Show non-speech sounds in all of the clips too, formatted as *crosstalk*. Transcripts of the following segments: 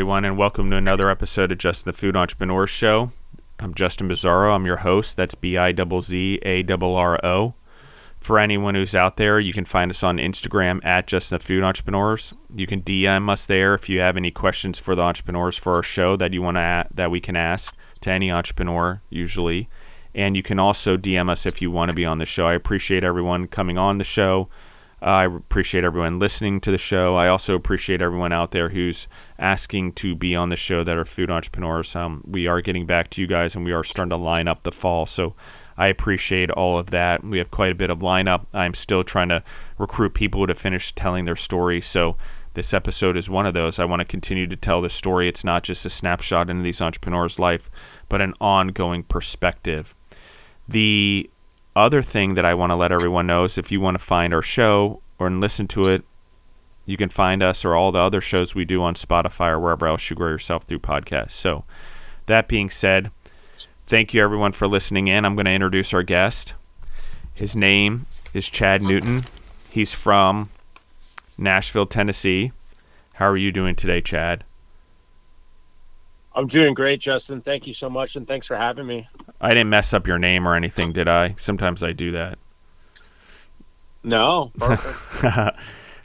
Everyone, and welcome to another episode of Justin the Food Entrepreneur Show. I'm Justin Bizzarro. I'm your host. That's B I Z Z A R O. For anyone who's out there, you can find us on Instagram at Justin the Food Entrepreneurs. You can DM us there if you have any questions for the entrepreneurs for our show that you want to that we can ask to any entrepreneur usually. And you can also DM us if you want to be on the show. I appreciate everyone coming on the show. Uh, I appreciate everyone listening to the show. I also appreciate everyone out there who's asking to be on the show that are food entrepreneurs. Um, we are getting back to you guys and we are starting to line up the fall. So I appreciate all of that. We have quite a bit of lineup. I'm still trying to recruit people to finish telling their story. So this episode is one of those. I want to continue to tell the story. It's not just a snapshot into these entrepreneurs' life, but an ongoing perspective. The other thing that I want to let everyone know is if you want to find our show or listen to it, you can find us or all the other shows we do on Spotify or wherever else you grow yourself through podcasts. So, that being said, thank you everyone for listening in. I'm going to introduce our guest. His name is Chad Newton. He's from Nashville, Tennessee. How are you doing today, Chad? I'm doing great, Justin. Thank you so much, and thanks for having me. I didn't mess up your name or anything, did I? Sometimes I do that. No, *laughs*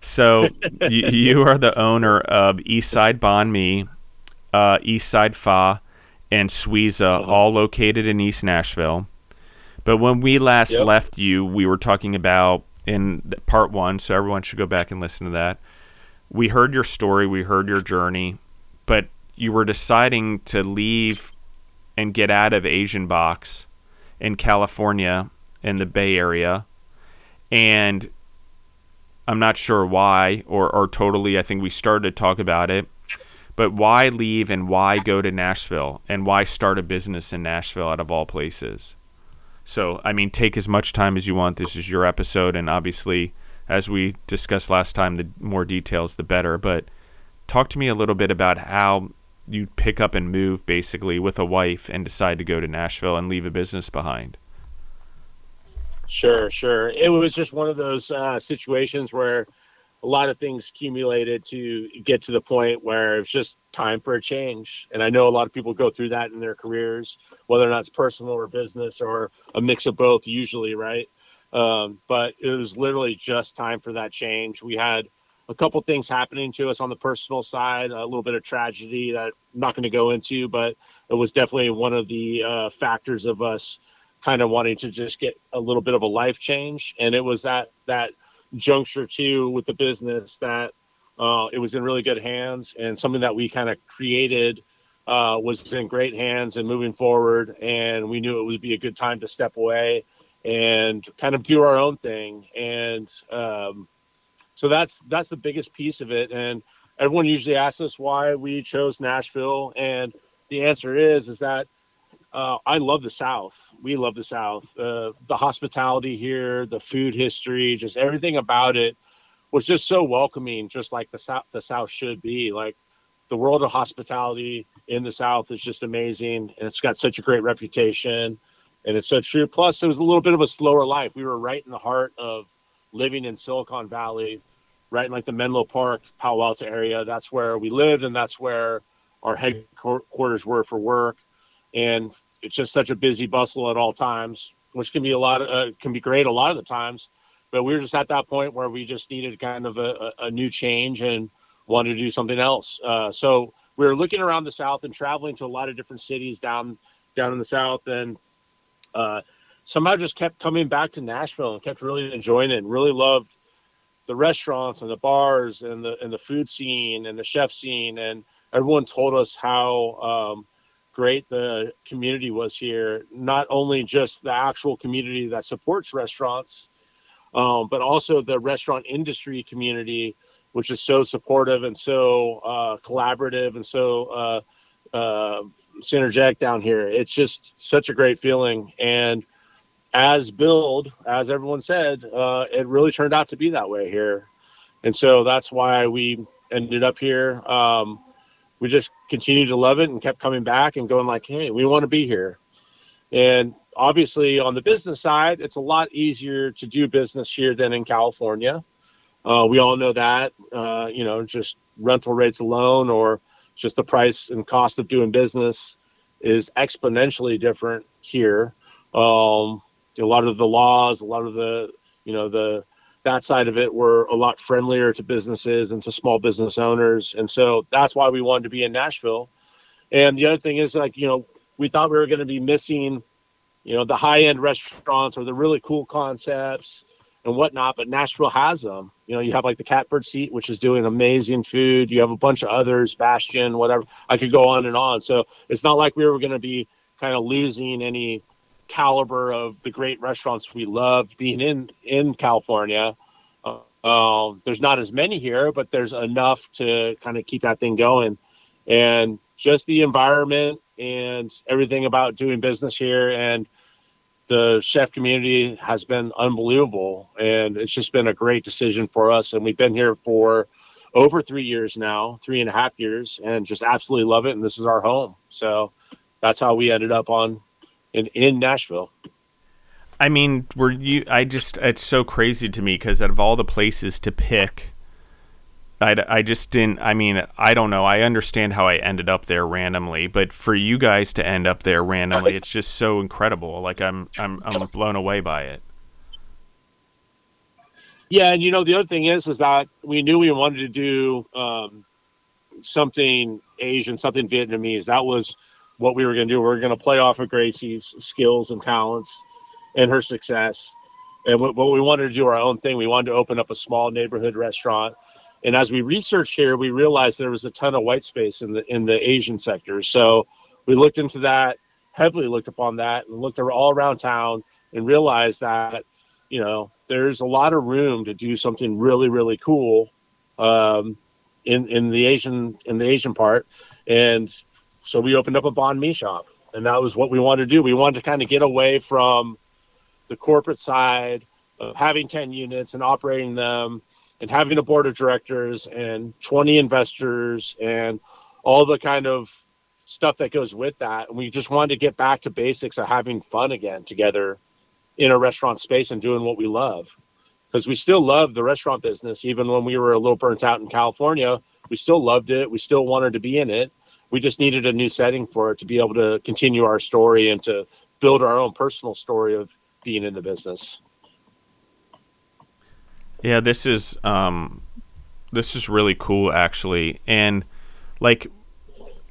so you, you, are the owner of Eastside Banh Mi, uh, Eastside Pho, and Suiza, uh-huh. all located in East Nashville. But when we last yep. left you, we were talking about in part one, so everyone should go back and listen to that. We heard your story, we heard your journey, but you were deciding to leave and get out of Asian Box in California in the Bay Area. And I'm not sure why, or, or totally, I think we started to talk about it. But why leave and why go to Nashville and why start a business in Nashville out of all places? So, I mean, take as much time as you want. This is your episode. And obviously, as we discussed last time, the more details, the better. But talk to me a little bit about how you pick up and move basically with a wife and decide to go to Nashville and leave a business behind? Sure, sure. It was just one of those uh, situations where a lot of things accumulated to get to the point where it's just time for a change. And I know a lot of people go through that in their careers, whether or not it's personal or business or a mix of both, usually, right? Um, but it was literally just time for that change. We had a couple things happening to us on the personal side, a little bit of tragedy that I'm not going to go into, but it was definitely one of the uh, factors of us kind of wanting to just get a little bit of a life change. And it was that that juncture too with the business that uh, it was in really good hands and something that we kind of created uh, was in great hands and moving forward. And we knew it would be a good time to step away and kind of do our own thing. And um, so that's that's the biggest piece of it. And everyone usually asks us why we chose nashville. And the answer is is that uh, i love the south. We love the south. Uh, the hospitality here the food history just everything about it was just so welcoming just like the south the south should be. Like the world of hospitality in the south is just amazing. And it's got such a great reputation. And it's so true. Plus it was a little bit of a slower life. We were right in the heart of living in Silicon Valley, right in like the Menlo Park, Palo Alto area. That's where we lived, and that's where our headquarters were for work. And it's just such a busy bustle at all times, which can be a lot of, uh, can be great a lot of the times. But we were just at that point where we just needed kind of a, a new change and wanted to do something else. Uh, so we were looking around the South and traveling to a lot of different cities down down in the South, and uh, somehow just kept coming back to Nashville and kept really enjoying it and really loved the restaurants and the bars and the and the food scene and the chef scene. And everyone told us how um, great the community was here not only just the actual community that supports restaurants um, but also the restaurant industry community which is so supportive and so uh, collaborative and so uh, uh, synergetic down here. It's just such a great feeling. And as build, as everyone said, uh, it really turned out to be that way here. And so that's why we ended up here. Um, we just continued to love it and kept coming back and going like, hey, we want to be here. And obviously, on the business side, it's a lot easier to do business here than in California. Uh, we all know that, uh, you know, just rental rates alone or just the price and cost of doing business is exponentially different here. Um, a lot of the laws, a lot of the you know the that side of it were a lot friendlier to businesses and to small business owners, and so that's why we wanted to be in Nashville. And the other thing is like you know we thought we were going to be missing you know the high end restaurants or the really cool concepts and whatnot, but Nashville has them. You know, you have like the Catbird Seat, which is doing amazing food. You have a bunch of others, Bastion, whatever. I could go on and on. So it's not like we were going to be kind of losing any caliber of the great restaurants we love being in in California. Uh, there's not as many here, but there's enough to kind of keep that thing going. And just the environment and everything about doing business here and the chef community has been unbelievable and it's just been a great decision for us and we've been here for over three years now three and a half years and just absolutely love it and this is our home so that's how we ended up on in in nashville i mean were you i just it's so crazy to me because out of all the places to pick I, I just didn't. I mean, I don't know. I understand how I ended up there randomly, but for you guys to end up there randomly, it's just so incredible. Like I'm, I'm, I'm blown away by it. Yeah, and you know the other thing is, is that we knew we wanted to do um, something Asian, something Vietnamese. That was what we were going to do. We were going to play off of Gracie's skills and talents and her success, and what, what we wanted to do our own thing. We wanted to open up a small neighborhood restaurant and as we researched here, we realized there was a ton of white space in the in the Asian sector. So we looked into that, heavily looked upon that, and looked all around town and realized that you know there's a lot of room to do something really really cool um, in in the Asian in the Asian part, and so we opened up a banh mi shop, and that was what we wanted to do. We wanted to kind of get away from the corporate side of having 10 units and operating them and having a board of directors and 20 investors and all the kind of stuff that goes with that. And we just wanted to get back to basics of having fun again together in a restaurant space and doing what we love. Because we still love the restaurant business, even when we were a little burnt out in California. We still loved it. We still wanted to be in it. We just needed a new setting for it to be able to continue our story and to build our own personal story of being in the business. Yeah, this is um, this is really cool actually, and like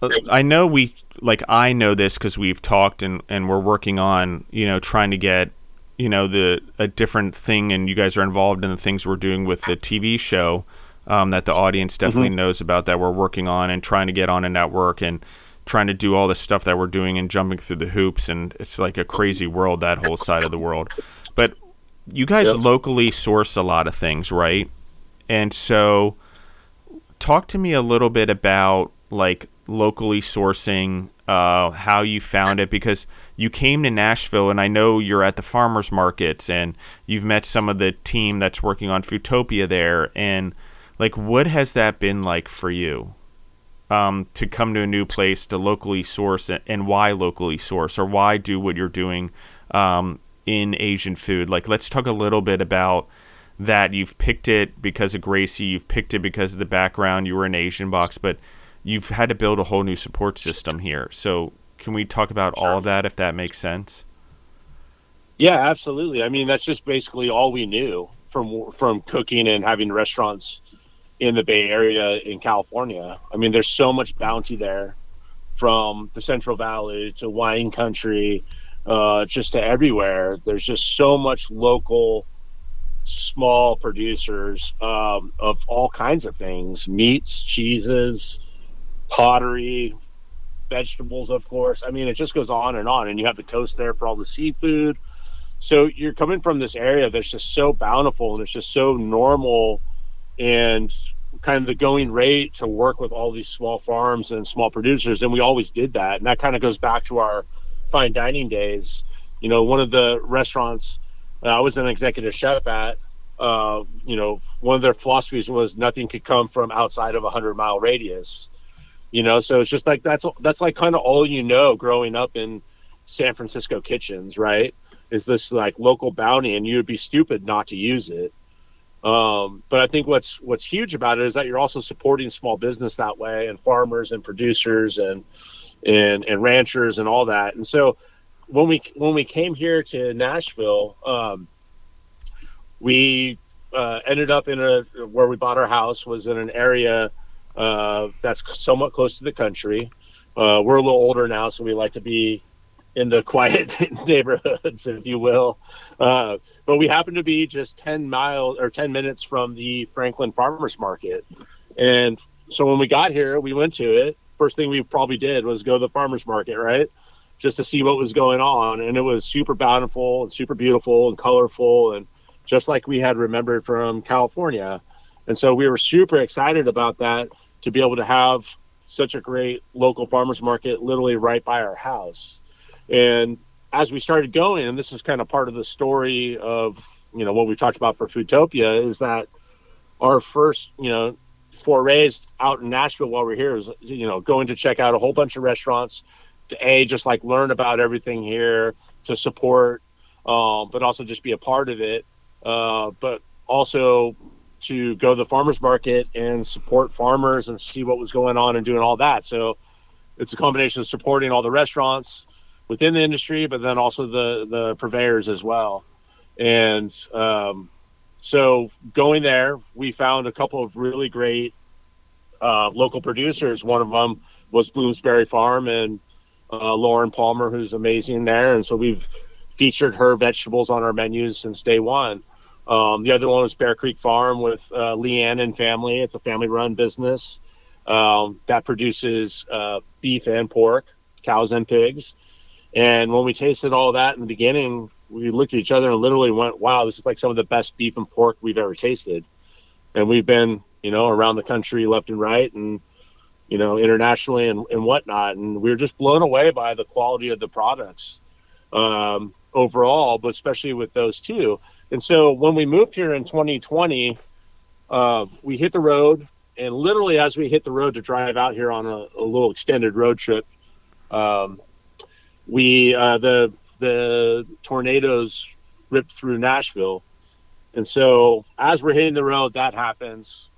uh, I know we like I know this because we've talked and and we're working on you know trying to get you know the a different thing, and you guys are involved in the things we're doing with the TV show. Um, that the audience definitely mm-hmm. knows about that we're working on and trying to get on a network and trying to do all the stuff that we're doing and jumping through the hoops and it's like a crazy world that whole side of the world but you guys yep. locally source a lot of things, right? And so talk to me a little bit about like locally sourcing uh, how you found it because you came to Nashville and I know you're at the farmers markets and you've met some of the team that's working on Foodtopia there and like what has that been like for you um, to come to a new place to locally source and why locally source or why do what you're doing um, in Asian food. Like, let's talk a little bit about that. You've picked it because of Gracie, you've picked it because of the background, you were an Asian box, but you've had to build a whole new support system here. So, can we talk about all of that if that makes sense? Yeah, absolutely. I mean, that's just basically all we knew from from cooking and having restaurants in the Bay Area in California. I mean, there's so much bounty there from the Central Valley to wine country uh, just to everywhere. There's just so much local, small producers um, of all kinds of things meats, cheeses, pottery, vegetables, of course. I mean, it just goes on and on. And you have the coast there for all the seafood. So you're coming from this area that's just so bountiful and it's just so normal and kind of the going rate to work with all these small farms and small producers. And we always did that. And that kind of goes back to our fine dining days, you know, one of the restaurants I was an executive chef at, uh, you know, one of their philosophies was nothing could come from outside of a hundred mile radius. You know, so it's just like that's that's like kind of all you know growing up in San Francisco kitchens, right? Is this like local bounty, and you would be stupid not to use it. Um, but I think what's what's huge about it is that you're also supporting small business that way and farmers and producers and and and ranchers and all that. And so when we when we came here to Nashville, um, we uh, ended up in a where we bought our house was in an area uh, that's somewhat close to the country. Uh, we're a little older now, so we like to be in the quiet *laughs* neighborhoods, if you will. Uh, but we happen to be just 10 miles or 10 minutes from the Franklin Farmers Market. And so when we got here, we went to it. First thing we probably did was go to the farmers market, right? Just to see what was going on. And it was super bountiful and super beautiful and colorful and just like we had remembered from California. And so we were super excited about that to be able to have such a great local farmers market literally right by our house. And as we started going, and this is kind of part of the story of you know what we've talked about for Foodtopia is that our first you know forays out in Nashville while we're here is you know going to check out a whole bunch of restaurants to a just like learn about everything here to support, um, but also just be a part of it, uh, but also to go to the farmers market and support farmers and see what was going on and doing all that. So it's a combination of supporting all the restaurants within the industry, but then also the the purveyors as well. And um, so going there, we found a couple of really great uh, local producers. One of them was Bloomsbury Farm and uh, Lauren Palmer, who's amazing there. And so we've featured her vegetables on our menus since day one. Um, the other one was Bear Creek Farm with uh, Leanne and family. It's a family run business um, that produces uh, beef and pork, cows and pigs. And when we tasted all that in the beginning, we looked at each other and literally went, wow, this is like some of the best beef and pork we've ever tasted. And we've been, you know, around the country left and right and, you know, internationally and, and whatnot. And we were just blown away by the quality of the products um, overall, but especially with those two. And so when we moved here in 2020, uh, we hit the road. And literally, as we hit the road to drive out here on a, a little extended road trip, um, we uh, the the tornadoes ripped through Nashville, and so as we're hitting the road, that happens.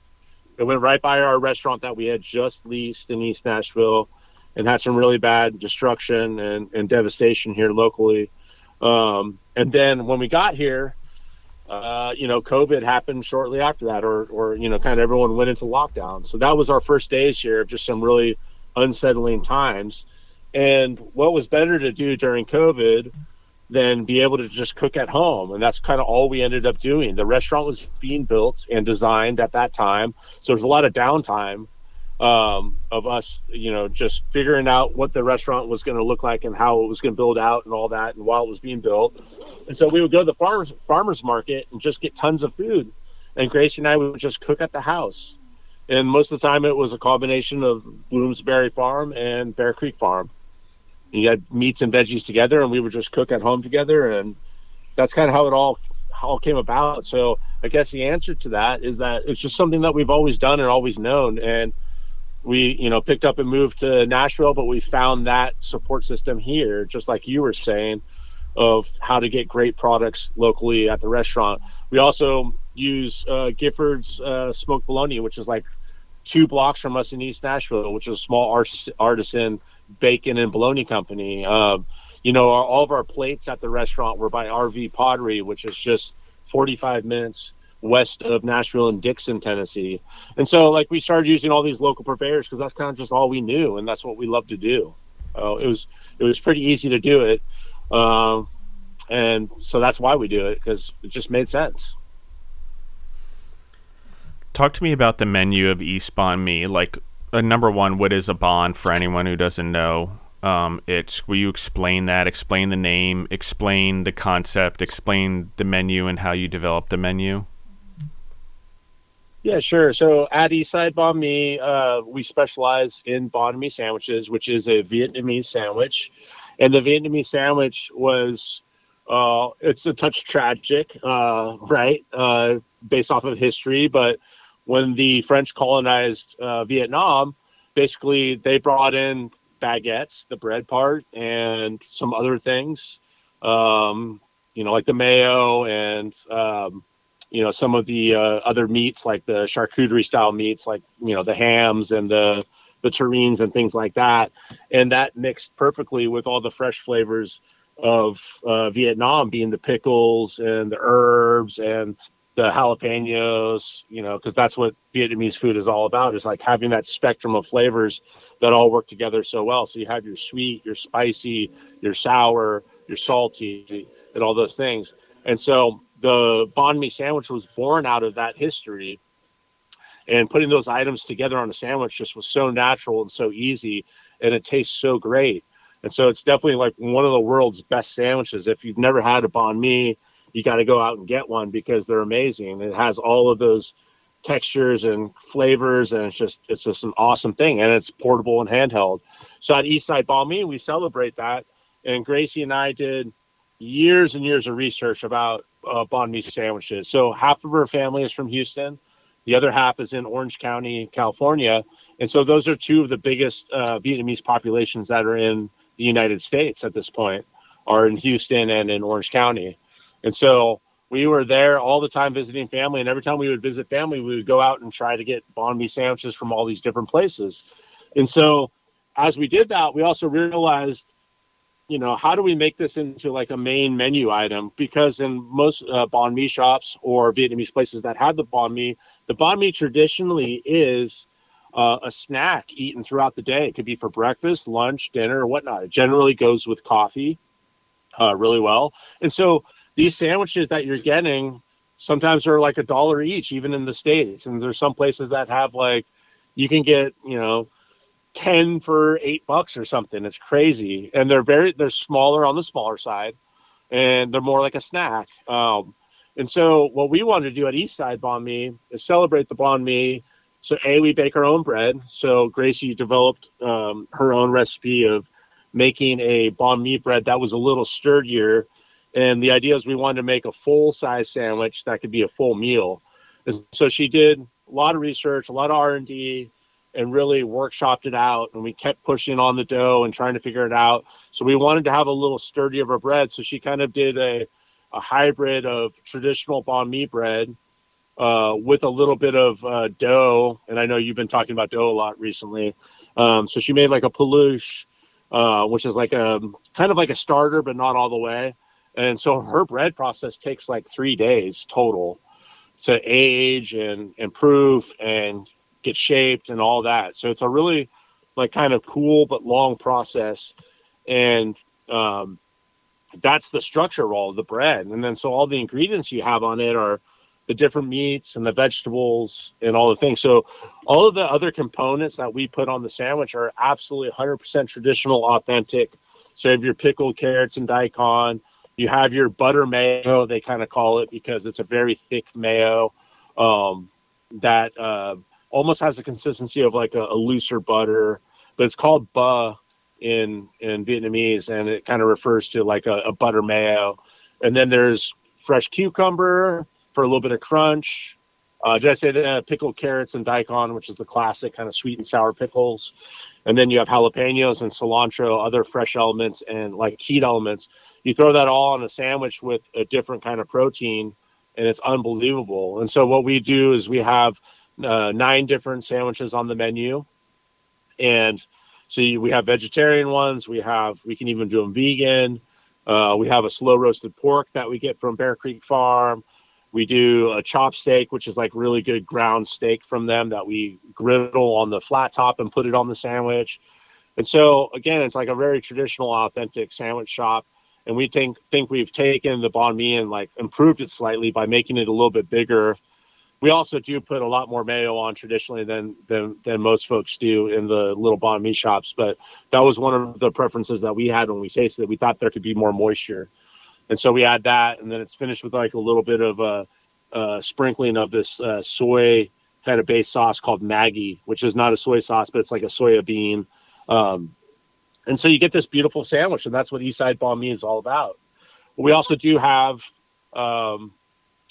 It went right by our restaurant that we had just leased in East Nashville, and had some really bad destruction and, and devastation here locally. Um, and then when we got here, uh, you know, COVID happened shortly after that, or or you know, kind of everyone went into lockdown. So that was our first days here of just some really unsettling times. And what was better to do during COVID than be able to just cook at home? And that's kind of all we ended up doing. The restaurant was being built and designed at that time. So there's a lot of downtime um, of us, you know, just figuring out what the restaurant was going to look like and how it was going to build out and all that, and while it was being built. And so we would go to the farmers farmers market and just get tons of food. And Gracie and I would just cook at the house. And most of the time, it was a combination of Bloomsbury Farm and Bear Creek Farm you had meats and veggies together, and we would just cook at home together, and that's kind of how it all all came about. So I guess the answer to that is that it's just something that we've always done and always known, and we you know picked up and moved to Nashville, but we found that support system here, just like you were saying, of how to get great products locally at the restaurant. We also use uh, Gifford's uh, smoked bologna, which is like two blocks from us in East Nashville, which is a small artisan bacon and bologna company. Um, you know, our, all of our plates at the restaurant were by RV Pottery, which is just 45 minutes west of Nashville and Dickson, Tennessee. And so, like, we started using all these local purveyors because that's kind of just all we knew, and that's what we love to do. Uh, it was it was pretty easy to do it, um, and so that's why we do it because it just made sense. Talk to me about the menu of East Banh Mi. Like, uh, number one, what is a banh for anyone who doesn't know? Um, it's will you explain that? Explain the name. Explain the concept. Explain the menu and how you develop the menu. Yeah, sure. So at Eastside Banh Mi, uh, we specialize in banh mi sandwiches, which is a Vietnamese sandwich, and the Vietnamese sandwich was uh, it's a touch tragic, uh, right, uh, based off of history, but when the French colonized uh, Vietnam, basically they brought in baguettes, the bread part, and some other things, um, you know, like the mayo and um, you know some of the uh, other meats like the charcuterie style meats like you know the hams and the the terrines and things like that. And that mixed perfectly with all the fresh flavors of uh, vietnam being the pickles and the herbs and the jalapenos you know because that's what vietnamese food is all about is like having that spectrum of flavors that all work together so well. So you have your sweet your spicy your sour your salty and all those things. And so the banh mi sandwich was born out of that history and putting those items together on a sandwich just was so natural and so easy and it tastes so great. And so it's definitely like one of the world's best sandwiches. If you've never had a banh mi you got to go out and get one because they're amazing. It has all of those textures and flavors and it's just it's just an awesome thing and it's portable and handheld. So at eastside mi we celebrate that and gracie and i did years and years of research about uh, banh mi sandwiches. So half of her family is from Houston, the other half is in Orange County, California, and so those are two of the biggest uh, Vietnamese populations that are in the United States at this point, are in Houston and in Orange County, and so we were there all the time visiting family, and every time we would visit family, we would go out and try to get banh mi sandwiches from all these different places, and so as we did that, we also realized you know, how do we make this into like a main menu item? Because in most uh, banh mi shops or Vietnamese places that have the banh mi, the banh mi traditionally is uh, a snack eaten throughout the day. It could be for breakfast, lunch, dinner, or whatnot. It generally goes with coffee uh, really well. And so these sandwiches that you're getting sometimes are like a dollar each, even in the States. And there's some places that have like, you can get, you know, 10 for eight bucks or something. It's crazy. And they're very, they're smaller on the smaller side and they're more like a snack. Um, and so what we wanted to do at Eastside Banh Mi is celebrate the Banh Mi. So A, we bake our own bread. So Gracie developed um, her own recipe of making a banh mi bread that was a little sturdier. And the idea is we wanted to make a full size sandwich that could be a full meal. And so she did a lot of research, a lot of R&D, and really workshopped it out. And we kept pushing on the dough and trying to figure it out. So we wanted to have a little sturdy of a bread. So she kind of did a, a hybrid of traditional banh mi bread uh, with a little bit of uh, dough. And i know you've been talking about dough a lot recently. Um, so she made like a poolish uh, which is like a kind of like a starter but not all the way and so her bread process takes like three days total to age and improve and get shaped and all that. So it's a really like kind of cool but long process, and um, that's the structure of the bread. And then so all the ingredients you have on it are the different meats and the vegetables and all the things. So all of the other components that we put on the sandwich are absolutely 100% traditional, authentic. So if you have your pickled carrots and daikon. You have your butter mayo, they kind of call it because it's a very thick mayo um, that uh, almost has the consistency of like a, a looser butter, but it's called ba in in Vietnamese, and it kind of refers to like a, a, butter mayo. And then there's fresh cucumber for a little bit of crunch. Uh, did I say the pickled carrots and daikon, which is the classic kind of sweet and sour pickles? And then you have jalapenos and cilantro, other fresh elements, and like heat elements. You throw that all on a sandwich with a different kind of protein, and it's unbelievable. And so what we do is we have uh, nine different sandwiches on the menu, and so you, we have vegetarian ones. We have we can even do them vegan. Uh, we have a slow roasted pork that we get from Bear Creek Farm. We do a chop steak, which is like really good ground steak from them that we griddle on the flat top and put it on the sandwich. And so again, it's like a very traditional, authentic sandwich shop. And we think think we've taken the banh mi and like improved it slightly by making it a little bit bigger we also do put a lot more mayo on traditionally than than than most folks do in the little banh mi shops. But that was one of the preferences that we had when we tasted it. We thought there could be more moisture, and so we add that, and then it's finished with like a little bit of a, a sprinkling of this uh, soy kind of base sauce called Maggi, which is not a soy sauce, but it's like a soya bean. Um, and so you get this beautiful sandwich, and that's what Eastside Banh Mi is all about. We also do have um,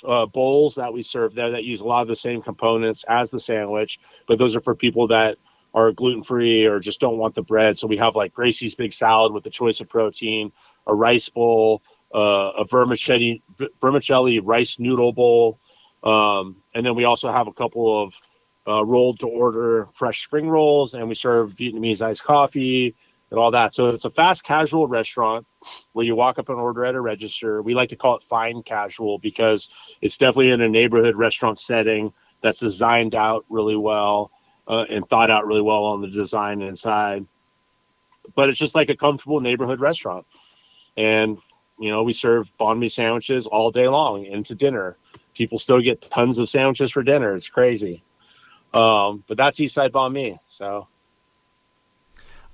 uh, bowls that we serve there that use a lot of the same components as the sandwich, but those are for people that are gluten free or just don't want the bread. So we have like Gracie's Big Salad with a choice of protein, a rice bowl, uh, a vermicelli vermicelli rice noodle bowl, Um, and then we also have a couple of uh, rolled to order fresh spring rolls, and we serve Vietnamese iced coffee and all that. So it's a fast casual restaurant where you walk up and order at a register. We like to call it fine casual because it's definitely in a neighborhood restaurant setting that's designed out really well uh, and thought out really well on the design inside. But it's just like a comfortable neighborhood restaurant. And, you know, we serve banh mi sandwiches all day long into dinner. People still get tons of sandwiches for dinner. It's crazy. Um, but that's Eastside Banh Mi. So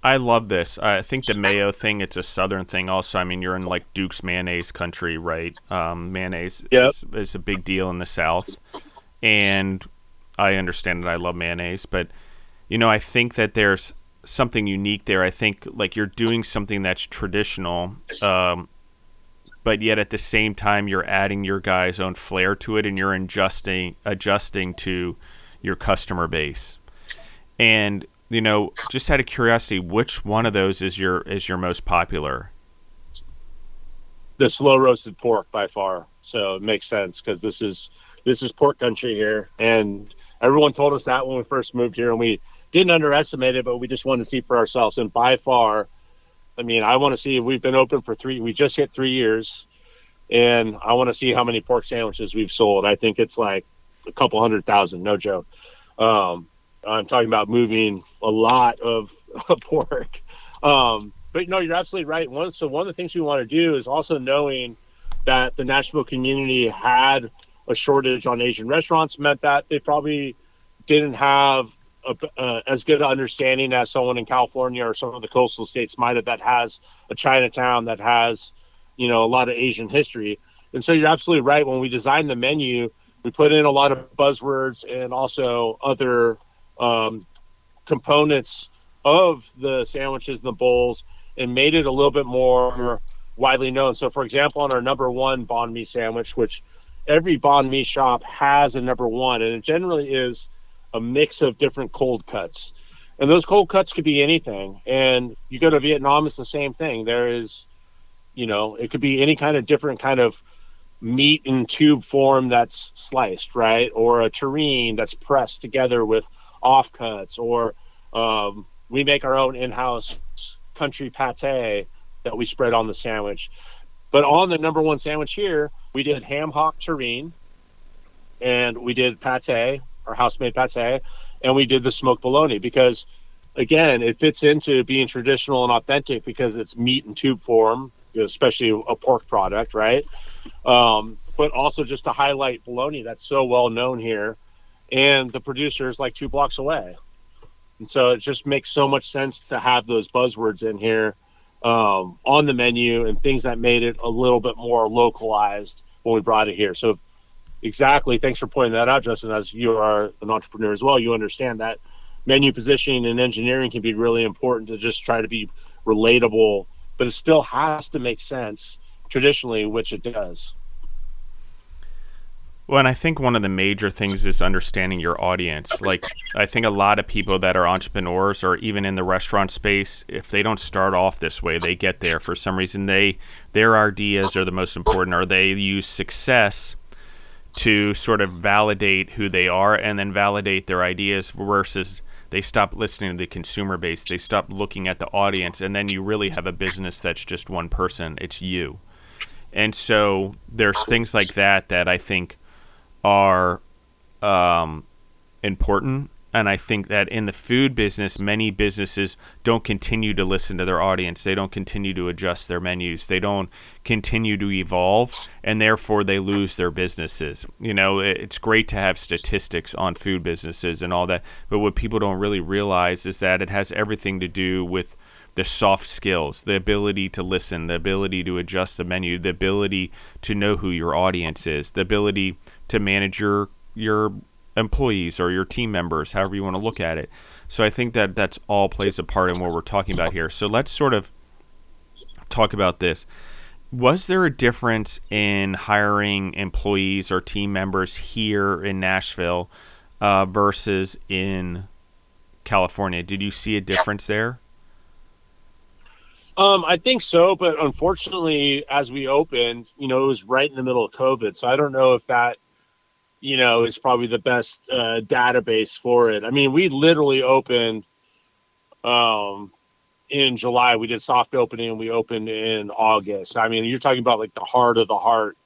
I love this. I think the mayo thing, it's a southern thing also. I mean, you're in like Duke's mayonnaise country, right? Um, mayonnaise Yep. is, is a big deal in the South. And I understand that I love mayonnaise, but, you know, I think that there's something unique there. I think like you're doing something that's traditional, um, but yet at the same time, you're adding your guy's own flair to it and you're adjusting, adjusting to your customer base. And you know, just out of curiosity, which one of those is your is your most popular? the slow roasted pork by far. So it makes sense because this is this is pork country here, and everyone told us that when we first moved here, and we didn't underestimate it, but we just wanted to see for ourselves. And by far, I mean, I want to see. We've been open for three. We just hit three years, and I want to see how many pork sandwiches we've sold. I think it's like a couple hundred thousand, no joke. Um, I'm talking about moving a lot of *laughs* pork. Um, but no, you're absolutely right. One, so one of the things we want to do is also knowing that the Nashville community had a shortage on Asian restaurants meant that they probably didn't have uh, as good understanding as someone in California or some of the coastal states might have that has a Chinatown that has, you know, a lot of Asian history. And so you're absolutely right. When we designed the menu, we put in a lot of buzzwords and also other um, components of the sandwiches and the bowls and made it a little bit more widely known. So, for example, on our number one banh mi sandwich, which every banh mi shop has a number one, and it generally is a mix of different cold cuts. And those cold cuts could be anything. And you go to Vietnam, it's the same thing. There is, you know, it could be any kind of different kind of meat in tube form that's sliced, right? Or a terrine that's pressed together with offcuts, or um, we make our own in-house country pate that we spread on the sandwich. But on the number one sandwich here, we did ham hock terrine, and we did pate, our house-made pate, and we did the smoked bologna because, again, it fits into being traditional and authentic because it's meat in tube form, especially a pork product, right? Um, but also just to highlight bologna that's so well known here, and the producer is like two blocks away. And so it just makes so much sense to have those buzzwords in here um, on the menu and things that made it a little bit more localized when we brought it here. So, exactly. Thanks for pointing that out, Justin. As you are an entrepreneur as well, you understand that menu positioning and engineering can be really important to just try to be relatable, but it still has to make sense traditionally, which it does. Well, and I think one of the major things is understanding your audience. Like, I think a lot of people that are entrepreneurs or even in the restaurant space, if they don't start off this way, they get there for some reason. They their ideas are the most important, or they use success to sort of validate who they are and then validate their ideas versus they stop listening to the consumer base. They stop looking at the audience, and then you really have a business that's just one person. It's you. And so there's things like that that I think are um, important. And I think that in the food business, many businesses don't continue to listen to their audience. They don't continue to adjust their menus. They don't continue to evolve, and therefore they lose their businesses. You know, it's great to have statistics on food businesses and all that, but what people don't really realize is that it has everything to do with the soft skills, the ability to listen, the ability to adjust the menu, the ability to know who your audience is, the ability to manage your your employees or your team members, however you want to look at it. So I think that that's all plays a part in what we're talking about here. So let's sort of talk about this. Was there a difference in hiring employees or team members here in Nashville uh, versus in California? Did you see a difference there? Um, I think so, but unfortunately, as we opened, you know, it was right in the middle of COVID, so I don't know if that you know, is probably the best uh, database for it. I mean, we literally opened um, in July. We did soft opening and we opened in August. I mean, you're talking about like the heart of the heart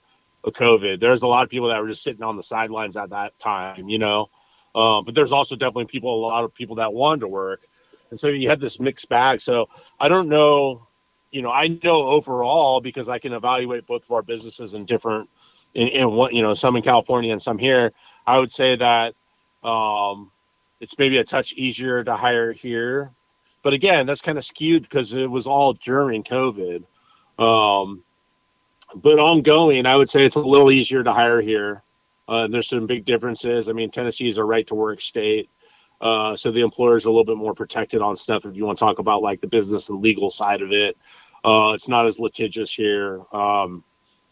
of COVID. There's a lot of people that were just sitting on the sidelines at that time, you know. Um, but there's also definitely people, a lot of people that wanted to work, and so you had this mixed bag. So I don't know, you know, I know overall because I can evaluate both of our businesses in different, in, in what you know, some in California and some here. I would say that um, it's maybe a touch easier to hire here, but again, that's kind of skewed because it was all during COVID. Um, but ongoing, I would say it's a little easier to hire here. Uh, there's some big differences. I mean, Tennessee is a right to work state. Uh, so the employers are a little bit more protected on stuff if you want to talk about like the business and legal side of it. Uh, it's not as litigious here um,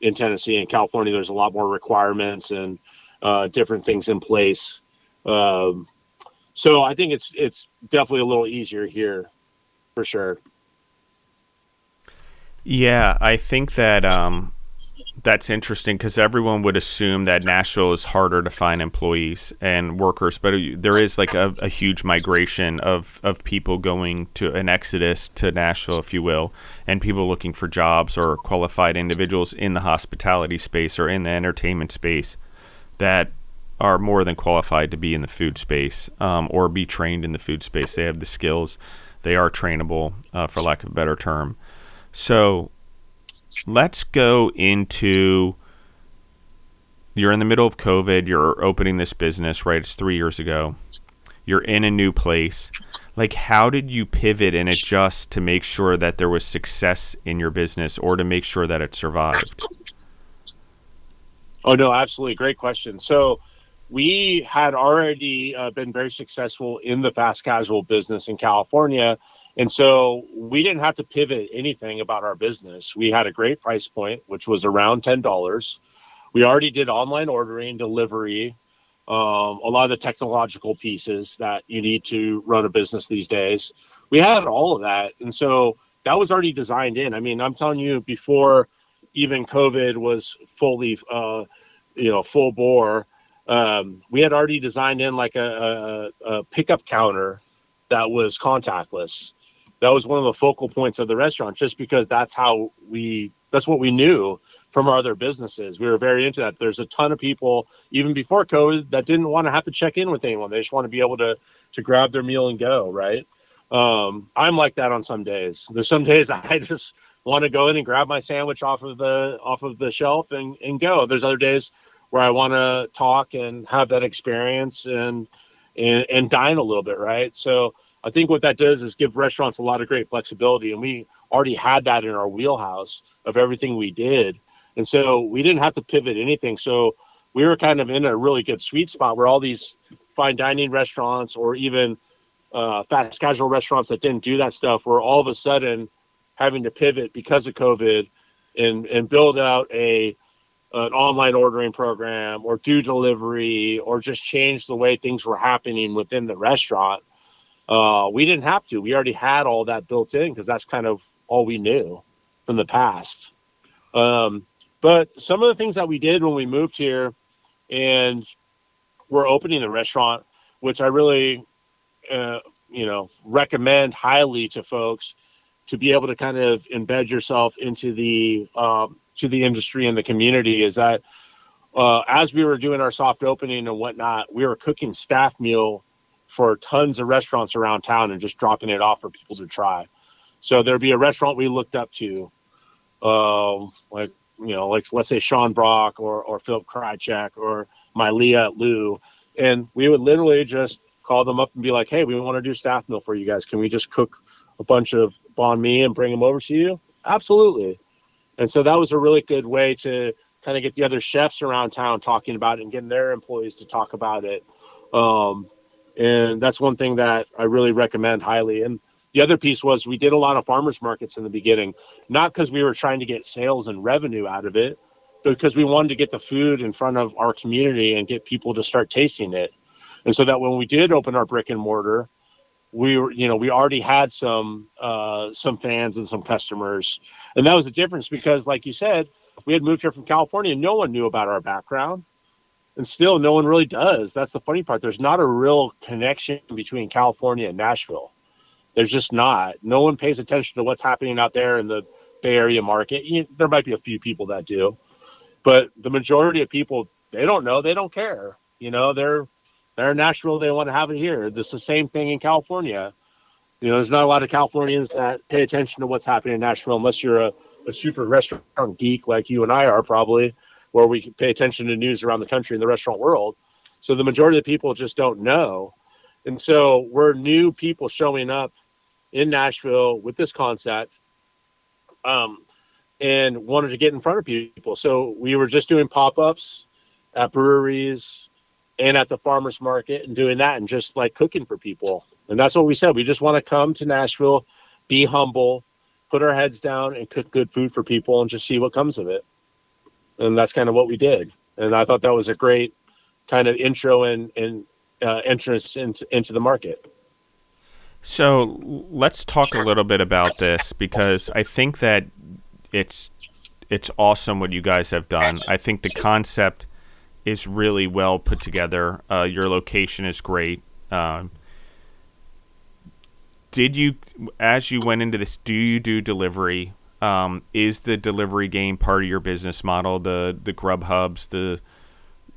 in Tennessee and California. There's a lot more requirements and uh, different things in place. Um, so I think it's it's definitely a little easier here, for sure. Yeah, I think that um, that's interesting because everyone would assume that Nashville is harder to find employees and workers, but there is like a, a, huge migration of, of people going to an exodus to Nashville, if you will, and people looking for jobs or qualified individuals in the hospitality space or in the entertainment space that are more than qualified to be in the food space um, or be trained in the food space. They have the skills, they are trainable, uh, for lack of a better term. So let's go into you're in the middle of COVID, you're opening this business, right? It's three years ago. You're in a new place. Like, how did you pivot and adjust to make sure that there was success in your business or to make sure that it survived? Oh, no, absolutely. Great question. So, we had already uh, been very successful in the fast casual business in California and so we didn't have to pivot anything about our business. We had a great price point, which was around $10. We already did online ordering, delivery, um, a lot of the technological pieces that you need to run a business these days. We had all of that. And so that was already designed in. I mean, I'm telling you, before even COVID was fully, uh, you know, full bore, um, we had already designed in like a, a, a pickup counter that was contactless that was one of the focal points of the restaurant just because that's how we that's what we knew from our other businesses. We were very into that. There's a ton of people even before covid that didn't want to have to check in with anyone. They just want to be able to to grab their meal and go right? Um, i'm like that on some days. There's some days *laughs* i just want to go in and grab my sandwich off of the off of the shelf and, and go. There's other days where i want to talk and have that experience and and and dine a little bit right? So I think what that does is give restaurants a lot of great flexibility, and we already had that in our wheelhouse of everything we did, and so we didn't have to pivot anything. So we were kind of in a really good sweet spot where all these fine dining restaurants or even uh, fast casual restaurants that didn't do that stuff were all of a sudden having to pivot because of COVID and and build out a an online ordering program or do delivery or just change the way things were happening within the restaurant uh, we didn't have to. We already had all that built in because that's kind of all we knew from the past. Um, but some of the things that we did when we moved here and we're opening the restaurant, which I really, uh, you know, recommend highly to folks to be able to kind of embed yourself into the um, to the industry and the community is that uh, as we were doing our soft opening and whatnot, we were cooking staff meal for tons of restaurants around town and just dropping it off for people to try. So there'd be a restaurant we looked up to, um, like you know, like let's say Sean Brock or or Philip Krajeck or Leah at Lou, and we would literally just call them up and be like, "Hey, we want to do staff meal for you guys. Can we just cook a bunch of banh mi and bring them over to you?" Absolutely. And so that was a really good way to kind of get the other chefs around town talking about it and getting their employees to talk about it. Um, and that's one thing that I really recommend highly. And the other piece was we did a lot of farmers markets in the beginning, not because we were trying to get sales and revenue out of it, but because we wanted to get the food in front of our community and get people to start tasting it. And so that when we did open our brick and mortar, we were, you know, we already had some uh, some fans and some customers, and that was the difference because, like you said, we had moved here from California. No one knew about our background and still no one really does. That's the funny part. There's not a real connection between California and Nashville. There's just not. No one pays attention to what's happening out there in the Bay Area market. You, there might be a few people that do, but the majority of people they don't know. They don't care. You know, they're they're in Nashville. They want to have it here. Is the same thing in California. You know, there's not a lot of Californians that pay attention to what's happening in Nashville unless you're a, a super restaurant geek like you and I are probably, where we pay attention to news around the country and the restaurant world. So the majority of the people just don't know. And so we're new people showing up in Nashville with this concept um, and wanted to get in front of people. So we were just doing pop ups at breweries and at the farmers market and doing that and just like cooking for people. And that's what we said. We just want to come to Nashville, be humble, put our heads down and cook good food for people and just see what comes of it. And that's kind of what we did. And I thought that was a great kind of intro and, and uh, entrance into, into the market. So let's talk a little bit about this because I think that it's it's awesome what you guys have done. I think the concept is really well put together. Uh, your location is great. Um, did you, as you went into this, do you do delivery? Um, is the delivery game part of your business model? The the Grub Hubs, the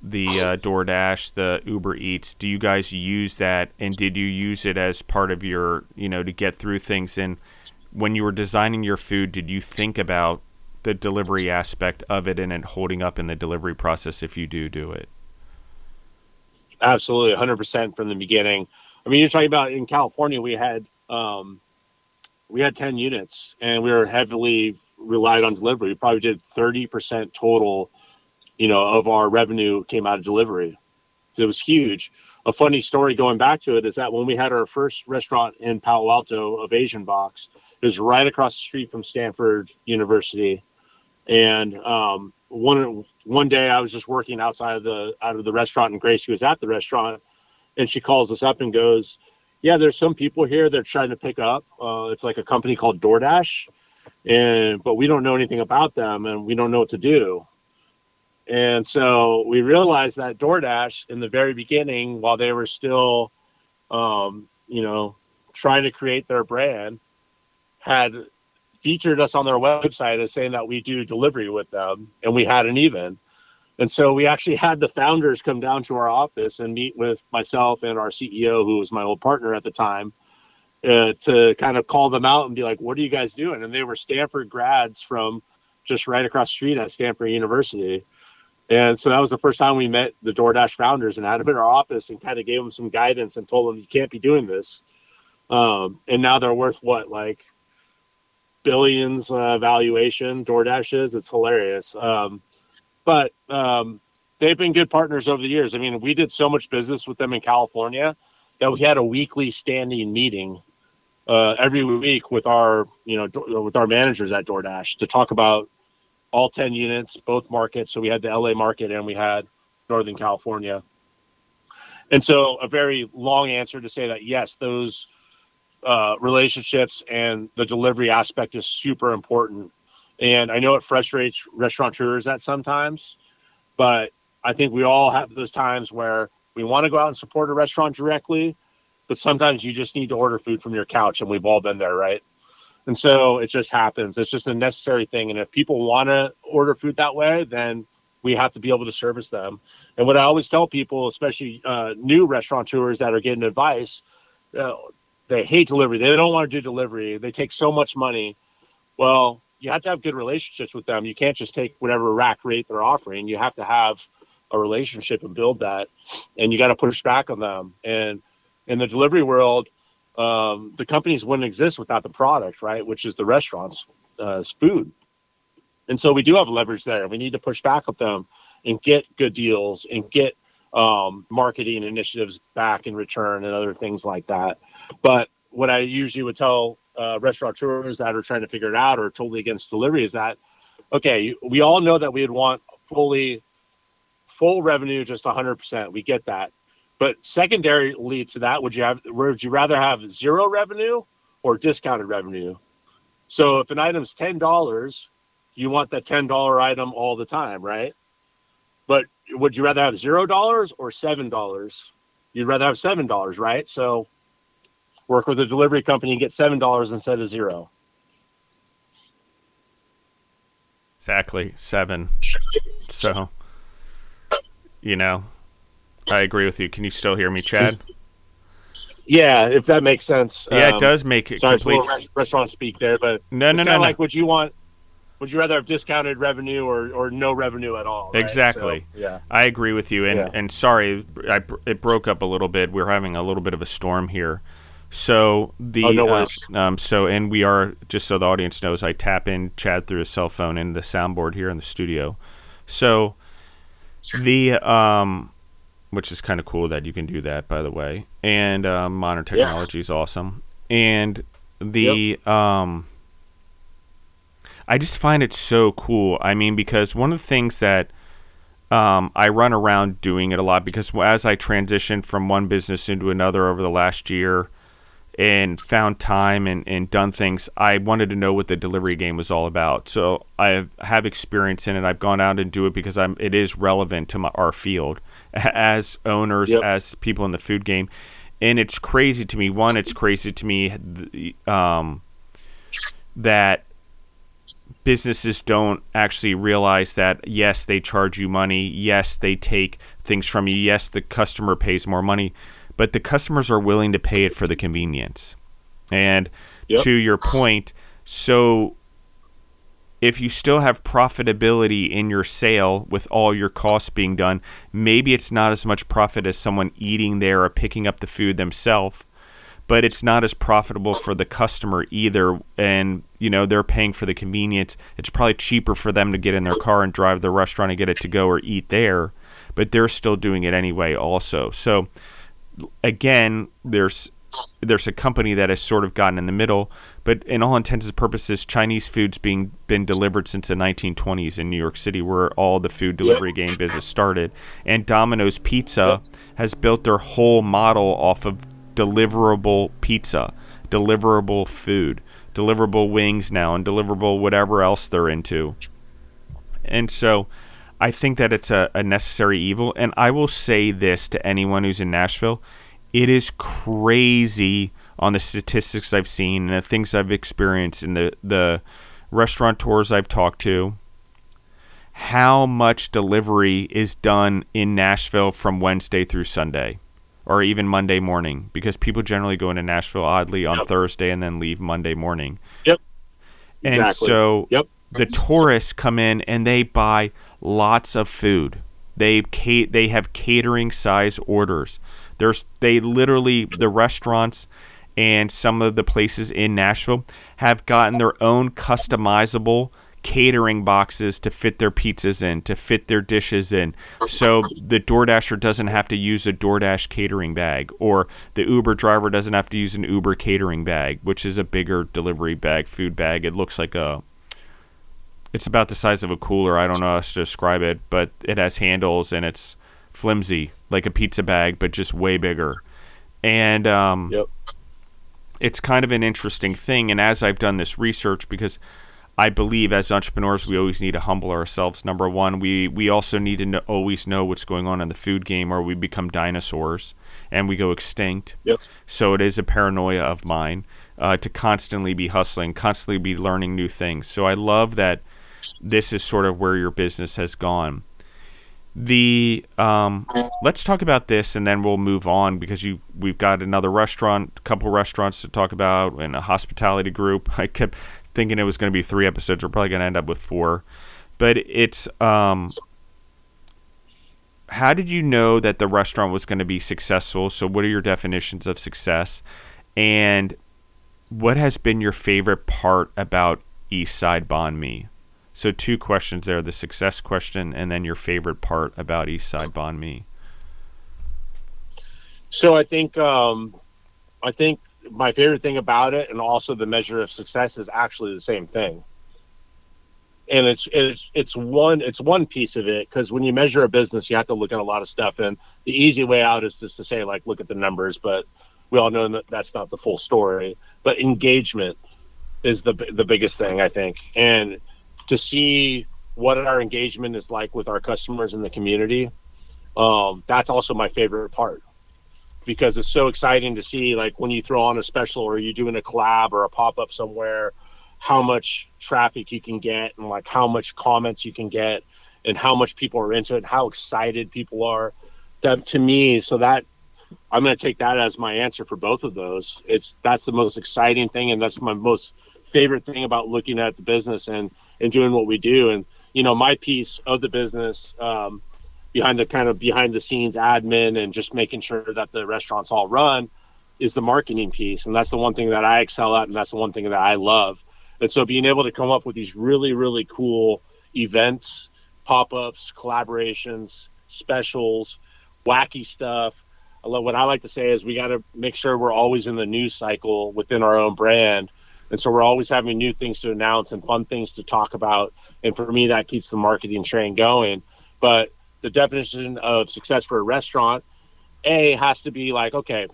the uh, DoorDash, the Uber Eats. Do you guys use that, and did you use it as part of your, you know, to get through things? And when you were designing your food, did you think about the delivery aspect of it and it holding up in the delivery process if you do do it? Absolutely, 100% from the beginning. I mean, you're talking about in California, we had um, we had 10 units, and we were heavily relied on delivery. We probably did 30% total you know, of our revenue came out of delivery. It was huge. A funny story going back to it is that when we had our first restaurant in Palo Alto of Asian Box, it was right across the street from Stanford University. And um, one one day I was just working outside of the out of the restaurant, and Gracie was at the restaurant, and she calls us up and goes, "Yeah, there's some people here they're trying to pick up. Uh, it's like a company called DoorDash, and but we don't know anything about them, and we don't know what to do." And so we realized that DoorDash in the very beginning, while they were still, um, you know, trying to create their brand, had featured us on their website as saying that we do delivery with them, and we hadn't even. And so we actually had the founders come down to our office and meet with myself and our CEO, who was my old partner at the time, uh, to kind of call them out and be like, "What are you guys doing?" And they were Stanford grads from just right across the street at Stanford University and so that was the first time we met the DoorDash founders and had them in our office and kind of gave them some guidance and told them you can't be doing this. Um, and now they're worth what, like billions uh, valuation DoorDash is. It's hilarious. Um, but um, they've been good partners over the years. I mean, we did so much business with them in California that we had a weekly standing meeting uh, every week with our, you know, with our managers at DoorDash to talk about all 10 units, both markets. So we had the LA market and we had Northern California. And so a very long answer to say that yes, those uh, relationships and the delivery aspect is super important. And I know it frustrates restaurateurs at sometimes, but I think we all have those times where we want to go out and support a restaurant directly, but sometimes you just need to order food from your couch, and we've all been there, right? And so it just happens. It's just a necessary thing. And if people want to order food that way, then we have to be able to service them. And what I always tell people, especially uh, new restaurateurs that are getting advice, uh, they hate delivery. They don't want to do delivery. They take so much money. Well, you have to have good relationships with them. You can't just take whatever rack rate they're offering. You have to have a relationship and build that. And you got to push back on them. And in the delivery world, um, the companies wouldn't exist without the product, right? Which is the restaurants, uh, food. And so we do have leverage there. We need to push back at them and get good deals and get um, marketing initiatives back in return and other things like that. But what I usually would tell uh, restaurateurs that are trying to figure it out or totally against delivery is that, okay, we all know that we'd want fully full revenue, just 100%. We get that. But secondarily to that, would you have would you rather have zero revenue or discounted revenue? So if an item's ten dollars, you want that ten dollar item all the time, right? But would you rather have zero dollars or seven dollars? You'd rather have seven dollars, right? So work with a delivery company and get seven dollars instead of zero. Exactly seven. So, you know, I agree with you. Can you still hear me, Chad? Yeah, if that makes sense. Yeah, it Um, does make it Sorry, complete. restaurant speak there, but No, no, no, no. like would you want? Would you rather have discounted revenue or, or no revenue at all? right? Exactly. So, yeah. I agree with you, and Yeah. and sorry, I, it broke up a little bit. We're having a little bit of a storm here, so the Oh, no uh, um so and we are just so the audience knows, I tap in Chad through his cell phone in the soundboard here in the studio, so the um which is kind of cool that you can do that by the way, and um, modern technology is awesome, and the um. I just find it so cool. I mean, because one of the things that um, I run around doing it a lot because as I transitioned from one business into another over the last year and found time and, and done things, I wanted to know what the delivery game was all about. So I have experience in it. I've gone out and do it because I'm it is relevant to my, our field *laughs* as owners, Yep. as people in the food game. And it's crazy to me. One, it's crazy to me um, that businesses don't actually realize that yes they charge you money yes they take things from you yes the customer pays more money but the customers are willing to pay it for the convenience. And Yep. to your point so if you still have profitability in your sale with all your costs being done maybe it's not as much profit as someone eating there or picking up the food themselves but it's not as profitable for the customer either. And you know they're paying for the convenience. It's probably cheaper for them to get in their car and drive to the restaurant and get it to go or eat there but they're still doing it anyway also. So again there's there's a company that has sort of gotten in the middle but in all intents and purposes chinese food's being been delivered since the 1920s in new york city where all the food delivery game business started. And domino's pizza has built their whole model off of deliverable pizza deliverable food deliverable wings now and deliverable whatever else they're into. And so I think that it's a, a necessary evil. And I will say this to anyone who's in Nashville it is crazy on the statistics I've seen and the things I've experienced and the, the restaurateurs I've talked to how much delivery is done in Nashville from Wednesday through Sunday or even Monday morning because people generally go into Nashville oddly on Yep. Thursday and then leave Monday morning. Yep. And Exactly. so Yep. the tourists come in and they buy lots of food. They they have catering size orders. There's they literally the restaurants and some of the places in Nashville have gotten their own customizable catering boxes to fit their pizzas in, to fit their dishes in. So the DoorDasher doesn't have to use a DoorDash catering bag or the Uber driver doesn't have to use an Uber catering bag, which is a bigger delivery bag, food bag. It looks like a it's about the size of a cooler. I don't know how to describe it, but it has handles and it's flimsy, like a pizza bag, but just way bigger. And um, Yep. it's kind of an interesting thing. And as I've done this research, because I believe as entrepreneurs, we always need to humble ourselves. Number one, we, we also need to know, always know what's going on in the food game, or we become dinosaurs and we go extinct. Yep. So it is a paranoia of mine uh, to constantly be hustling, constantly be learning new things. So I love that this is sort of where your business has gone. The um, let's talk about this and then we'll move on because you we've got another restaurant, a couple restaurants to talk about, and a hospitality group. *laughs* I kept thinking it was going to be three episodes. We're probably going to end up with four, but it's um, how did you know that the restaurant was going to be successful? So, what are your definitions of success? And what has been your favorite part about East Side Banh Mi? So, two questions there the success question, and then your favorite part about East Side Banh Mi. So I think um, I think my favorite thing about it, and also the measure of success, is actually the same thing. And it's it's it's one it's one piece of it because when you measure a business, you have to look at a lot of stuff. And the easy way out is just to say like, look at the numbers, but we all know that that's not the full story. But engagement is the the biggest thing I think, and to see what our engagement is like with our customers in the community. Um, that's also my favorite part because it's so exciting to see like when you throw on a special or you're doing a collab or a pop-up somewhere how much traffic you can get and like how much comments you can get and how much people are into it how excited people are that to me so that i'm going to take that as my answer for both of those it's that's the most exciting thing and that's my most favorite thing about looking at the business and and doing what we do. And you know my piece of the business um, behind the kind of behind the scenes admin and just making sure that the restaurants all run is the marketing piece. And that's the one thing that i excel at and that's the one thing that i love. And so being able to come up with these really really cool events pop-ups collaborations specials wacky stuff. What i like to say is we got to make sure we're always in the news cycle within our own brand and so we're always having new things to announce and fun things to talk about and for me that keeps the marketing train going but the definition of success for a restaurant, A has to be like, okay,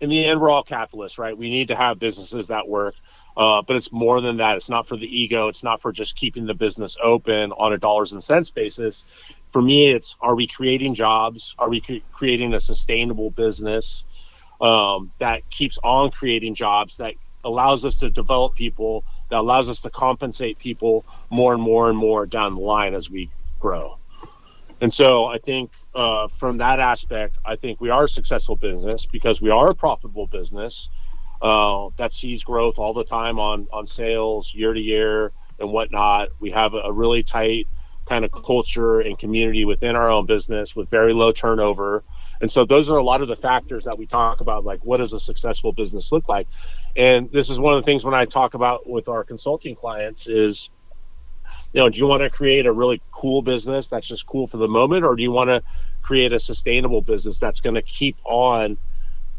in the end, we're all capitalists, right? We need to have businesses that work. Uh, but it's more than that. It's not for the ego. It's not for just keeping the business open on a dollars and cents basis. For me, it's are we creating jobs? Are we cre- creating a sustainable business um, that keeps on creating jobs that allows us to develop people, that allows us to compensate people more and more and more down the line as we grow? And so I think uh, from that aspect, I think we are a successful business because we are a profitable business uh, that sees growth all the time on on sales year to year and whatnot. We have a really tight kind of culture and community within our own business with very low turnover. And so those are a lot of the factors that we talk about, like what does a successful business look like? And this is one of the things when I talk about with our consulting clients is you know, do you want to create a really cool business that's just cool for the moment, or do you want to create a sustainable business that's going to keep on,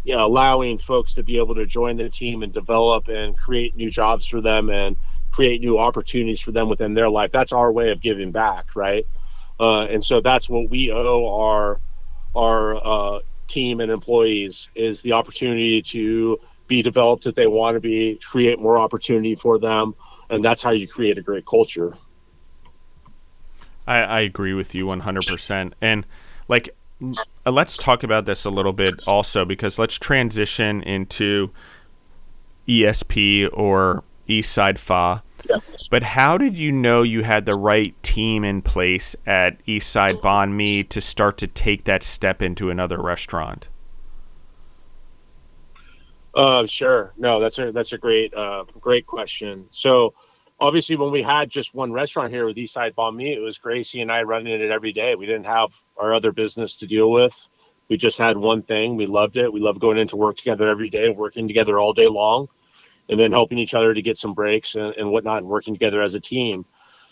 you know, allowing folks to be able to join the team and develop and create new jobs for them and create new opportunities for them within their life? That's our way of giving back, right? Uh, and so that's what we owe our our uh, team and employees is the opportunity to be developed if they want to be, create more opportunity for them, and that's how you create a great culture. I, I agree with you 100%. And like, let's talk about this a little bit also because let's transition into ESP or Eastside Pho. Yes. But how did you know you had the right team in place at Eastside Banh Mi to start to take that step into another restaurant? Uh, sure. No, that's a that's a great uh, great question. So obviously when we had just one restaurant here with Eastside Banh Mi, it was Gracie and I running it every day. We didn't have our other business to deal with. We just had one thing. We loved it. We loved going into work together every day, working together all day long, and then helping each other to get some breaks and, and whatnot, and working together as a team.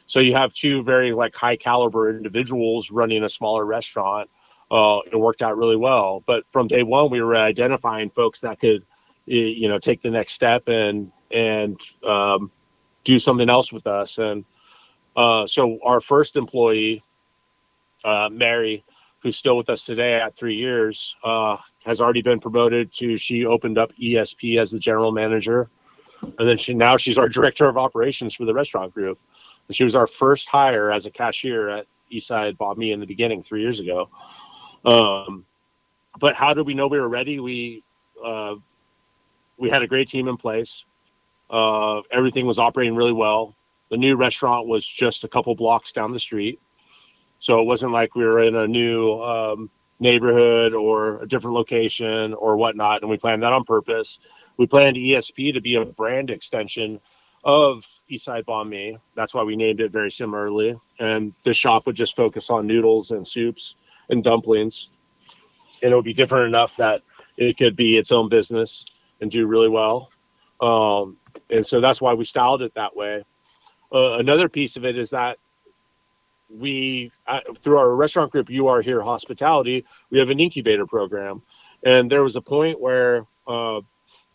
So you have two very like high caliber individuals running a smaller restaurant. Uh, it worked out really well. But from day one, we were identifying folks that could, you know, take the next step and and um, do something else with us. And uh, so our first employee, uh, Mary, who's still with us today at three years, uh, has already been promoted to. She opened up ESP as the general manager, and then she now she's our *laughs* director of operations for the restaurant group. And she was our first hire as a cashier at Eastside Banh Mi in the beginning three years ago. Um, but how did we know we were ready? We uh, we had a great team in place. Uh, everything was operating really well. The new restaurant was just a couple blocks down the street. So it wasn't like we were in a new um, neighborhood or a different location or whatnot. And we planned that on purpose. We planned ESP to be a brand extension of Eastside Banh Mi. That's why we named it very similarly. And the shop would just focus on noodles and soups and dumplings. And it would be different enough that it could be its own business and do really well. Um, and so that's why we styled it that way. Uh, another piece of it is that we, uh, through our restaurant group, you are here hospitality, we have an incubator program, and there was a point where uh,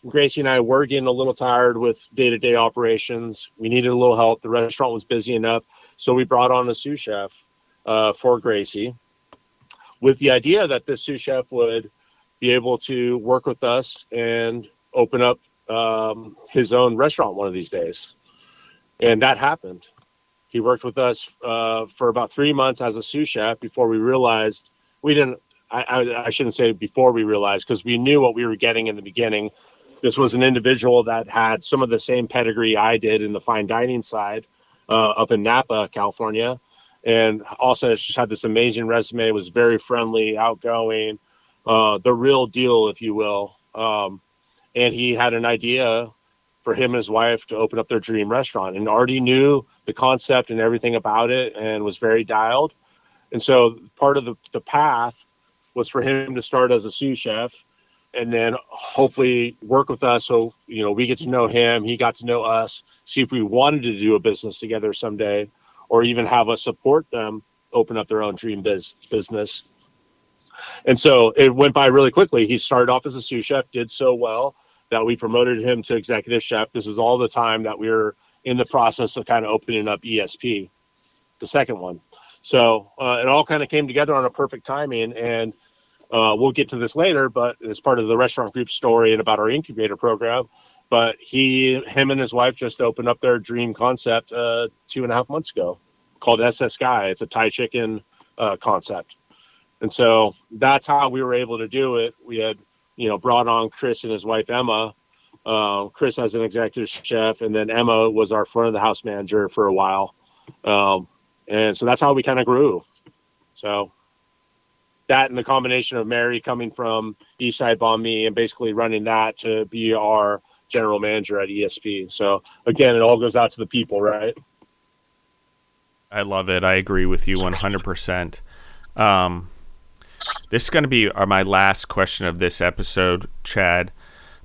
Gracie and I were getting a little tired with day to day operations. We needed a little help. The restaurant was busy enough, so we brought on a sous chef uh, for Gracie, with the idea that this sous chef would be able to work with us and open up um, his own restaurant one of these days, and that happened. He worked with us uh, for about three months as a sous chef before we realized we didn't. I, I, I shouldn't say before we realized because we knew what we were getting in the beginning. This was an individual that had some of the same pedigree I did in the fine dining side uh, up in Napa, California, and also just had this amazing resume. Was very friendly, outgoing, uh, the real deal, if you will. Um, and he had an idea for him and his wife to open up their dream restaurant and already knew the concept and everything about it and was very dialed. And so part of the, the path was for him to start as a sous chef and then hopefully work with us so you know we get to know him he got to know us see if we wanted to do a business together someday or even have us support them open up their own dream biz- business and so it went by really quickly he started off as a sous chef did so well that we promoted him to executive chef. This is all the time that we were in the process of kind of opening up ESP, the second one. So uh, it all kind of came together on a perfect timing. And uh, we'll get to this later, but as part of the restaurant group story and about our incubator program. But he, him, and his wife just opened up their dream concept uh, two and a half months ago, called SS Guy. It's a Thai chicken uh, concept, and so that's how we were able to do it. We had you know, brought on Chris and his wife Emma. Uh, Chris as an executive chef, and then Emma was our front of the house manager for a while. Um, and so that's how we kind of grew. So that and the combination of Mary coming from Eastside Mi and basically running that to be our general manager at ESP. So again, it all goes out to the people, right? I love it. I agree with you 100%. Um, this is going to be uh, my last question of this episode, Chad.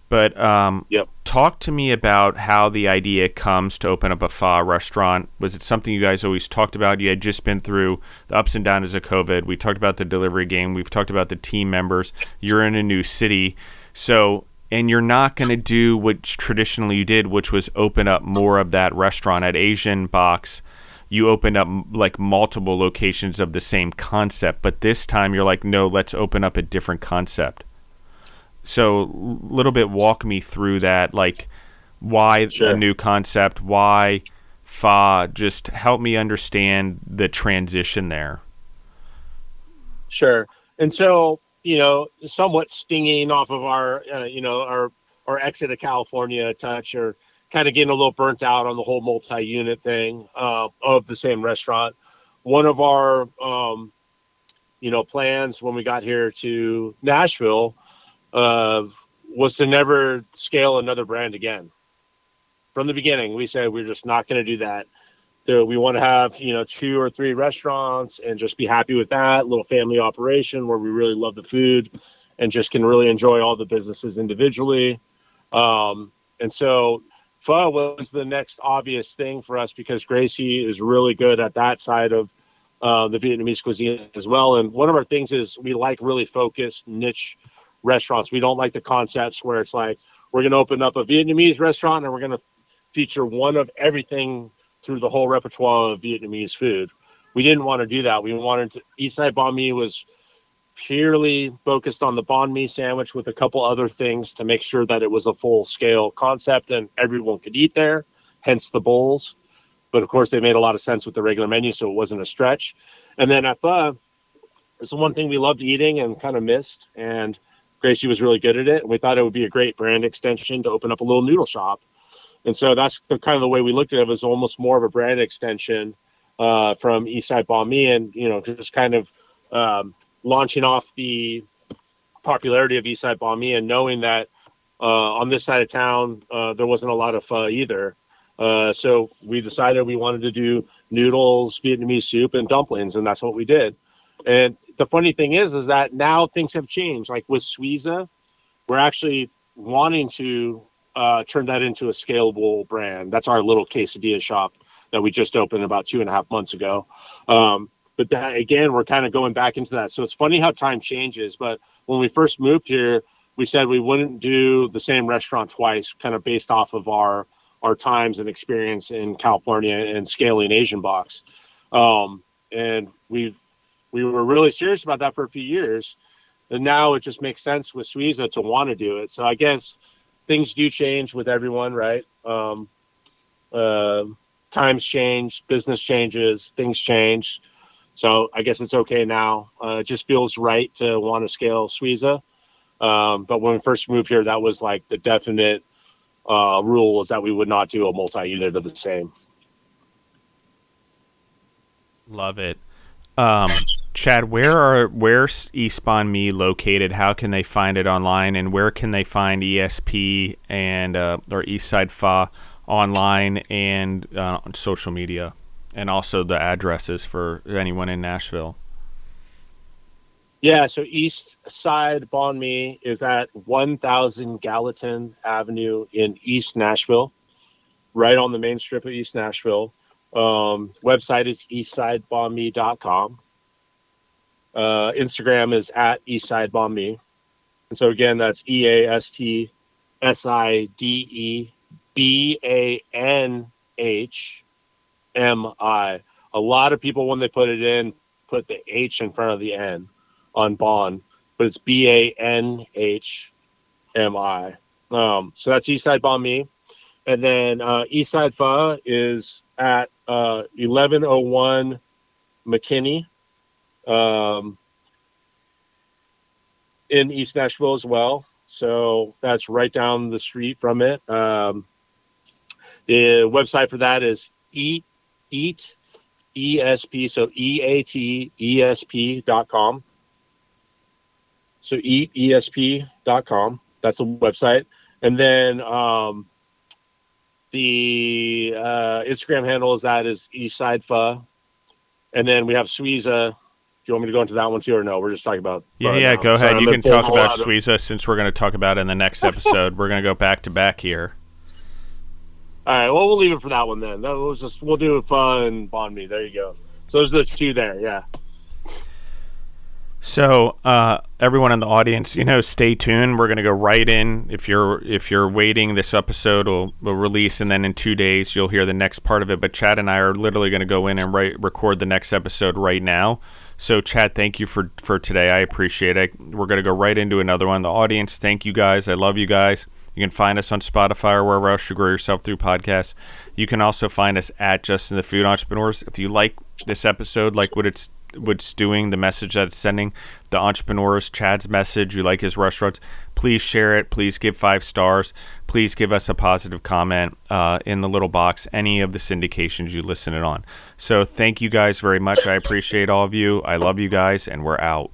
But um, yep. talk to me about how the idea comes to open up a pho restaurant. Was it something you guys always talked about? You had just been through the ups and downs of COVID. We talked about the delivery game. We've talked about the team members. You're in a new city. So, and you're not going to do what traditionally you did, which was open up more of that restaurant at Asian Box you opened up like multiple locations of the same concept, but this time you're like, no, let's open up a different concept. So, a little bit walk me through that, like why sure. a new concept, why pho, just help me understand the transition there. Sure. And so, you know, somewhat stinging off of our, uh, you know, our, our exit of California touch or kind of getting a little burnt out on the whole multi-unit thing uh, of the same restaurant. One of our, um, you know, plans when we got here to Nashville uh, was to never scale another brand again. From the beginning, we said we're just not going to do that. So we want to have you know two or three restaurants and just be happy with that little family operation where we really love the food and just can really enjoy all the businesses individually. Um, and so pho was the next obvious thing for us because Gracie is really good at that side of uh, the Vietnamese cuisine as well. And one of our things is we like really focused niche restaurants. We don't like the concepts where it's like we're going to open up a Vietnamese restaurant and we're going to feature one of everything through the whole repertoire of Vietnamese food. We didn't want to do that. We wanted to. Eastside Banh Mi was purely focused on the banh mi sandwich with a couple other things to make sure that it was a full scale concept and everyone could eat there, hence the bowls. But of course, they made a lot of sense with the regular menu, so it wasn't a stretch. And then at Pho, it's the one thing we loved eating and kind of missed. And Gracie was really good at it. And we thought it would be a great brand extension to open up a little noodle shop. And so that's the kind of the way we looked at it was almost more of a brand extension uh, from Eastside Mi and, you know, just kind of um, launching off the popularity of Eastside Banh Mi and knowing that uh, on this side of town uh, there wasn't a lot of pho either. Uh, so we decided we wanted to do noodles, Vietnamese soup, and dumplings, and that's what we did. And the funny thing is, is that now things have changed. Like with Suiza, we're actually wanting to uh, turn that into a scalable brand. That's our little quesadilla shop that we just opened about two and a half months ago. Um, but that again we're kind of going back into that. So it's funny how time changes but when we first moved here we said we wouldn't do the same restaurant twice kind of based off of our our times and experience in california and scaling asian box. Um, and we we were really serious about that for a few years and now it just makes sense with Suiza to want to do it. So i guess things do change with everyone right? Um, uh, times change, business changes, things change. So I guess it's okay now. Uh, it just feels right to want to scale Suiza. Um, but when we first moved here, that was like the definite uh, rule is that we would not do a multi-unit of the same. Love it. Um, Chad, where are where's East Banh Mi located? How can they find it online, and where can they find ESP and uh, or Eastside Pho online and uh, on social media, and also the addresses for anyone in Nashville? Yeah, so East Side Banh Mi is at 1000 Gallatin Avenue in East Nashville, right on the main strip of East Nashville. Um, website is eastsidebanh Uh, Instagram is at Eastside Banh Mi. And so again, that's E A S T S I D E B A N H M I. A lot of people, when they put it in, put the H in front of the N on Banh, but it's B A N H M I. Um, so that's Eastside Banh Mi. And then uh, Eastside Pho is at uh, 1101 McKennie um, in East Nashville as well. So that's right down the street from it. Um, the website for that is eat eat esp so e a t e s p dot com so eatesp.com. That's the website. And then um, the uh, Instagram handle is that is Eastside Pho. And then we have Suiza. Do you want me to go into that one too, or no? We're just talking about. Yeah, yeah. Now. Go ahead. you can talk about Suiza since we're going to talk about it in the next *laughs* episode. we're going to go back to back here. All right. Well, we'll leave it for that one then. That was just we'll do it fun Banh Mi. There you go. So those are the two there. Yeah. So, uh, everyone in the audience, you know, stay tuned. We're to go right in. If you're if you're waiting, this episode will, will release, and then in two days you'll hear the next part of it. But Chad and I are literally to go in and write, record the next episode right now. So, Chad, thank you for for today. I appreciate it. We're to go right into another one. The audience, thank you guys. I love you guys. You can find us on Spotify or wherever else you grow yourself through podcasts. You can also find us at Justin the Food Entrepreneurs. If you like this episode, like what it's what's doing, the message that it's sending, the entrepreneurs, Chad's message, you like his restaurants, please share it. Please give five stars. Please give us a positive comment uh, in the little box, any of the syndications you listen it on. So thank you guys very much. I appreciate all of you. I love you guys, and we're out.